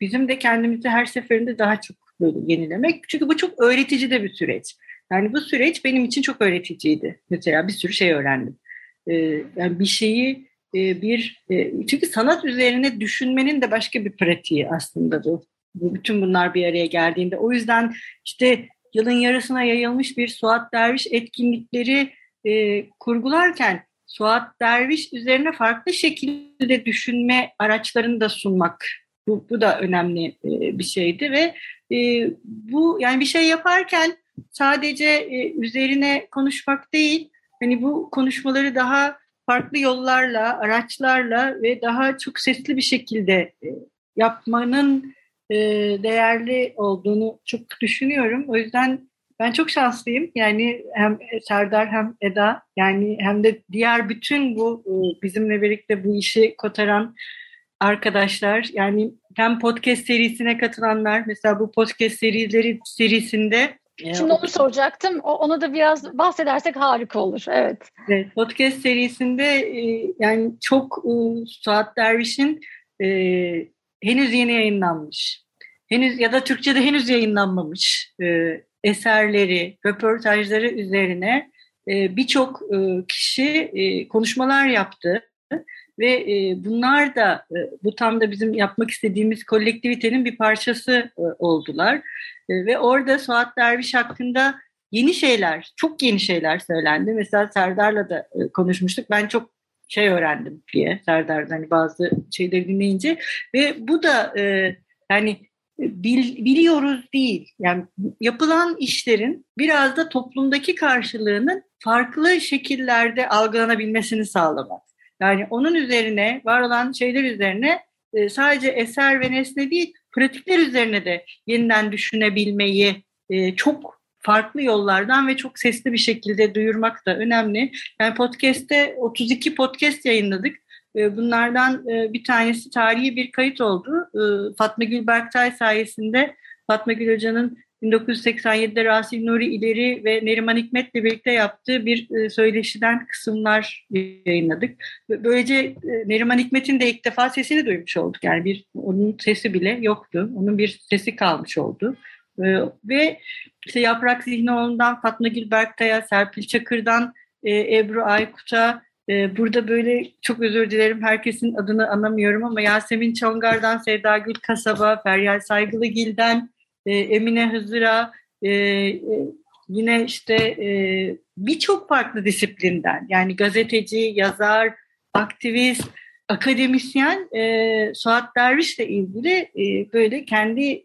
Bizim de kendimizi her seferinde daha çok böyle yenilemek. Çünkü bu çok öğretici de bir süreç. Yani bu süreç benim için çok öğreticiydi. Mesela bir sürü şey öğrendim. Ee, yani bir şeyi e, bir e, çünkü sanat üzerine düşünmenin de başka bir pratiği aslında bu. Bütün bunlar bir araya geldiğinde. O yüzden işte yılın yarısına yayılmış bir Suat Derviş etkinlikleri e, kurgularken Suat Derviş üzerine farklı şekilde düşünme araçlarını da sunmak bu, bu da önemli bir şeydi ve bu yani bir şey yaparken sadece e, üzerine konuşmak değil, hani bu konuşmaları daha farklı yollarla, araçlarla ve daha çok sesli bir şekilde e, yapmanın e, değerli olduğunu çok düşünüyorum. O yüzden ben çok şanslıyım. Yani hem Serdar hem Eda yani hem de diğer bütün bu e, bizimle birlikte bu işi kotaran arkadaşlar. Yani hem podcast serisine katılanlar mesela bu podcast serileri serisinde Şimdi onu soracaktım. O, ona da biraz bahsedersek harika olur. Evet. Evet, podcast serisinde e, yani çok e, Suat Derviş'in e, henüz yeni yayınlanmış. Henüz ya da Türkçe'de henüz yayınlanmamış e, eserleri, röportajları üzerine e, birçok e, kişi e, konuşmalar yaptı ve e, bunlar da e, bu tam da bizim yapmak istediğimiz kolektivitenin bir parçası e, oldular. E, ve orada Suat Derviş hakkında yeni şeyler, çok yeni şeyler söylendi. Mesela Serdar'la da e, konuşmuştuk. Ben çok şey öğrendim diye Serdar'dan hani bazı şeyleri dinleyince ve bu da e, yani bil, biliyoruz değil. Yani yapılan işlerin biraz da toplumdaki karşılığının farklı şekillerde algılanabilmesini sağlamak. Yani onun üzerine, var olan şeyler üzerine e, sadece eser ve nesne değil, pratikler üzerine de yeniden düşünebilmeyi e, çok farklı yollardan ve çok sesli bir şekilde duyurmak da önemli. Yani podcast'te 32 podcast yayınladık. E, bunlardan bir tanesi tarihi bir kayıt oldu. Fatma Gül Berktay sayesinde Fatma Gül Hoca'nın 1987'de Rasim Nuri İleri ve Neriman Hikmet'le birlikte yaptığı bir e, söyleşiden kısımlar yayınladık. Böylece e, Neriman Hikmet'in de ilk defa sesini duymuş olduk. Yani bir onun sesi bile yoktu. Onun bir sesi kalmış oldu. E, ve işte Yaprak Zihnioğlu'ndan Fatma Gül Berktay'a, Serpil Çakır'dan Ebru Aykut'a, Burada böyle çok özür dilerim herkesin adını anamıyorum ama Yasemin Çongar'dan Sevda Gül Kasaba, Feryal Saygılıgil'den, e, Emine Hızır'a, e, e, yine işte e, birçok farklı disiplinden yani gazeteci, yazar, aktivist, akademisyen e, Suat Derviş'le ilgili böyle kendi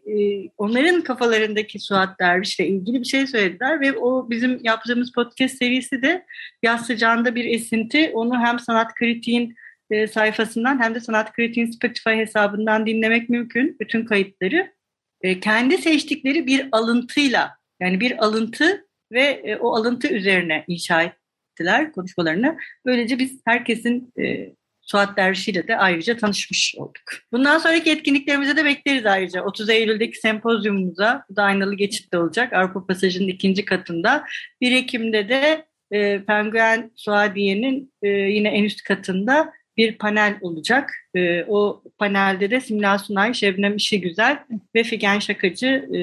onların kafalarındaki Suat Derviş'le ilgili bir şey söylediler ve o bizim yaptığımız podcast serisi de Yaz Sıcağında bir esinti. Onu hem Sanat Kritiğin sayfasından hem de Sanat Kritiğin Spotify hesabından dinlemek mümkün bütün kayıtları. E, kendi seçtikleri bir alıntıyla yani bir alıntı ve e, o alıntı üzerine inşa ettiler konuşmalarını. Böylece biz herkesin e, Suat Derviş ile de ayrıca tanışmış olduk. Bundan sonraki etkinliklerimize de bekleriz ayrıca. 30 Eylül'deki sempozyumumuza, bu da aynalı geçitte olacak Avrupa Pasajı'nın ikinci katında. 1 Ekim'de de e, Penguen Suadiye'nin e, yine en üst katında bir panel olacak. E, o panelde de Simla Sunay, Şebnem İşigüzel ve Figen Şakacı e,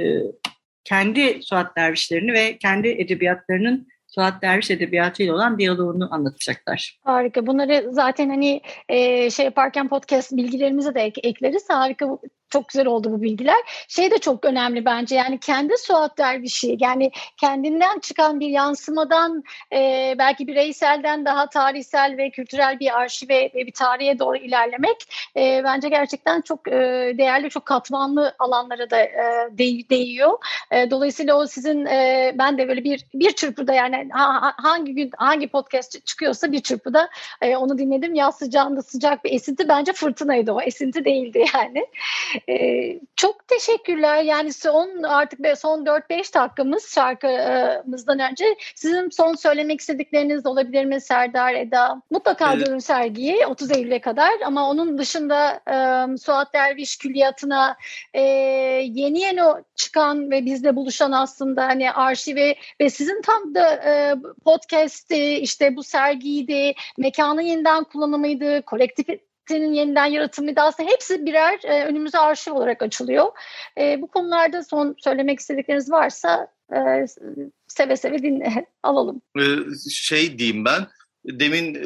kendi Suat Dervişlerini ve kendi edebiyatlarının Suat Derviş edebiyatıyla olan diyaloğunu anlatacaklar. Harika. Bunları zaten hani e, şey yaparken podcast bilgilerimize de ek, ekleriz. Harika çok güzel oldu bu bilgiler. Şey de çok önemli bence yani kendi Suat Derviş'i yani kendinden çıkan bir yansımadan e, belki bireyselden daha tarihsel ve kültürel bir arşive ve bir tarihe doğru ilerlemek e, bence gerçekten çok e, değerli, çok katmanlı alanlara da e, de, değiyor. E, dolayısıyla o sizin e, ben de böyle bir bir çırpıda yani ha, hangi gün hangi podcast çıkıyorsa bir çırpıda e, onu dinledim. Yaz sıcağında sıcak bir esinti bence fırtınaydı o. Esinti değildi yani. Ee, çok teşekkürler. Yani son artık son 4-5 dakikamız şarkımızdan önce sizin son söylemek istedikleriniz olabilir mi Serdar, Eda? Mutlaka evet. görün sergiyi 30 Eylül'e kadar ama onun dışında e, Suat Derviş Külliyatı'na e, yeni yeni çıkan ve bizle buluşan aslında hani arşivi ve sizin tam da e, podcast'i işte bu sergiydi, mekanın yeniden kullanımıydı, kolektif senin yeniden yaratımı da aslında hepsi birer e, önümüze arşiv olarak açılıyor. E, bu konularda son söylemek istedikleriniz varsa e, seve seve dinle, alalım. Ee, şey diyeyim ben, demin e,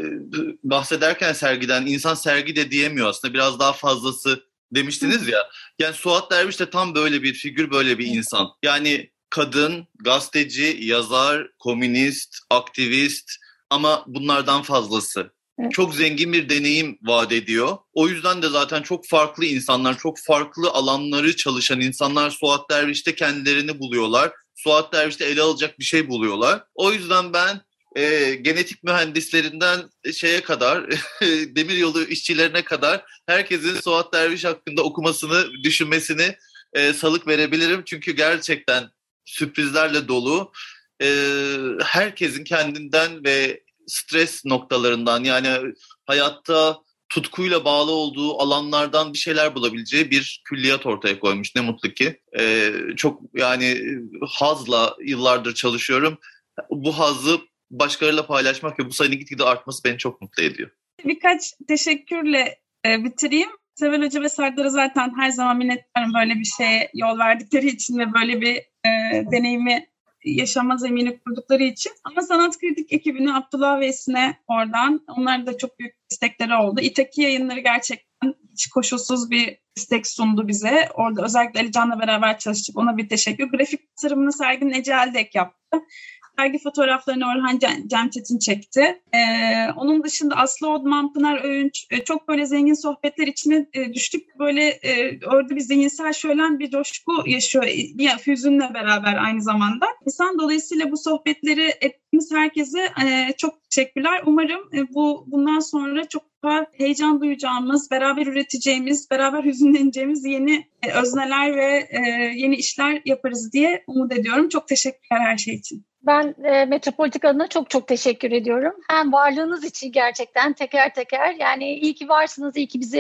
bahsederken sergiden insan sergi de diyemiyor aslında biraz daha fazlası demiştiniz ya. Yani Suat Derviş de tam böyle bir figür, böyle bir insan. Yani kadın, gazeteci, yazar, komünist, aktivist ama bunlardan fazlası. Çok zengin bir deneyim vaat ediyor. O yüzden de zaten çok farklı insanlar, çok farklı alanları çalışan insanlar Suat Derviş'te kendilerini buluyorlar. Suat Derviş'te ele alacak bir şey buluyorlar. O yüzden ben e, genetik mühendislerinden şeye kadar, demiryolu işçilerine kadar herkesin Suat Derviş hakkında okumasını, düşünmesini e, salık verebilirim. Çünkü gerçekten sürprizlerle dolu. E, herkesin kendinden ve stres noktalarından yani hayatta tutkuyla bağlı olduğu alanlardan bir şeyler bulabileceği bir külliyat ortaya koymuş. Ne mutlu ki. Ee, çok yani hazla yıllardır çalışıyorum. Bu hazı başkalarıyla paylaşmak ve bu sayının gitgide artması beni çok mutlu ediyor. Birkaç teşekkürle e, bitireyim. Sevel Hoca ve Serdar'a zaten her zaman minnettarım böyle bir şeye yol verdikleri için ve böyle bir e, deneyimi yaşama zemini kurdukları için. Ama sanat kritik ekibine Abdullah ve Esin'e oradan onlar da çok büyük destekleri oldu. İtaki yayınları gerçekten hiç koşulsuz bir destek sundu bize. Orada özellikle Ali Can'la beraber çalıştık. Ona bir teşekkür. Grafik tasarımını Sergin Ece Aldek yaptı. Sergi fotoğraflarını Orhan Cem Çetin çekti. Ee, onun dışında Aslı Odman, Pınar Öğünç e, çok böyle zengin sohbetler içine e, düştük. Böyle e, orada bir zihinsel şölen bir coşku yaşıyor. Bir hüzünle beraber aynı zamanda. İnsan dolayısıyla bu sohbetleri ettiğimiz herkese e, çok teşekkürler. Umarım e, bu bundan sonra çok daha heyecan duyacağımız, beraber üreteceğimiz, beraber hüzünleneceğimiz yeni e, özneler ve e, yeni işler yaparız diye umut ediyorum. Çok teşekkürler her şey için. Ben e, Metropolitik çok çok teşekkür ediyorum. Hem varlığınız için gerçekten teker teker yani iyi ki varsınız, iyi ki bizi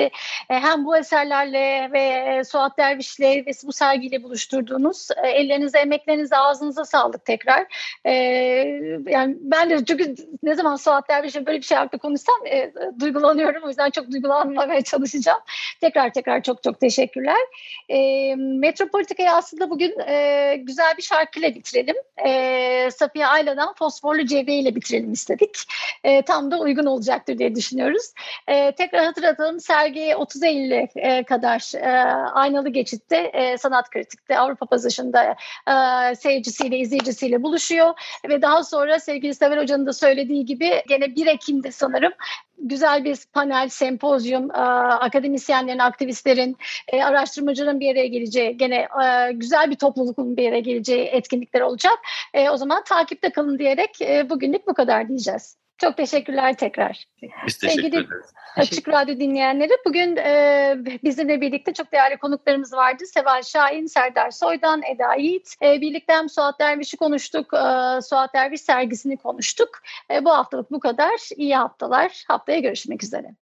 e, hem bu eserlerle ve e, Suat Derviş'le ve bu sergiyle buluşturduğunuz. E, ellerinize, emeklerinize, ağzınıza sağlık tekrar. E, yani ben de çünkü ne zaman Suat Derviş'le böyle bir şey hakkında konuşsam e, duygulanıyorum. O yüzden çok duygulanmamaya çalışacağım. Tekrar tekrar çok çok teşekkürler. E, Metropolitika'yı aslında bugün e, güzel bir şarkıyla bitirelim. E, Safiye Ayla'dan Fosforlu Cevriye ile bitirelim istedik. E, tam da uygun olacaktır diye düşünüyoruz. E, tekrar hatırlatalım sergi 30 Eylül'e e, kadar e, Aynalı Geçit'te e, Sanat Kritik'te Avrupa Pazarı'nda e, seyircisiyle, izleyicisiyle buluşuyor. Ve daha sonra sevgili Sever Hoca'nın da söylediği gibi gene 1 Ekim'de sanırım güzel bir panel, sempozyum, e, akademisyenlerin, aktivistlerin, e, araştırmacının bir araya geleceği, gene e, güzel bir toplulukun bir araya geleceği etkinlikler olacak. O zaman takipte kalın diyerek bugünlük bu kadar diyeceğiz. Çok teşekkürler tekrar. Biz teşekkür Sevgili ederiz. Açık Radyo dinleyenleri bugün e, bizimle birlikte çok değerli konuklarımız vardı. Seval Şahin, Serdar Soydan, Eda Yiğit. E, birlikte hem Suat Derviş'i konuştuk, e, Suat Derviş sergisini konuştuk. E, bu haftalık bu kadar. İyi haftalar. Haftaya görüşmek üzere.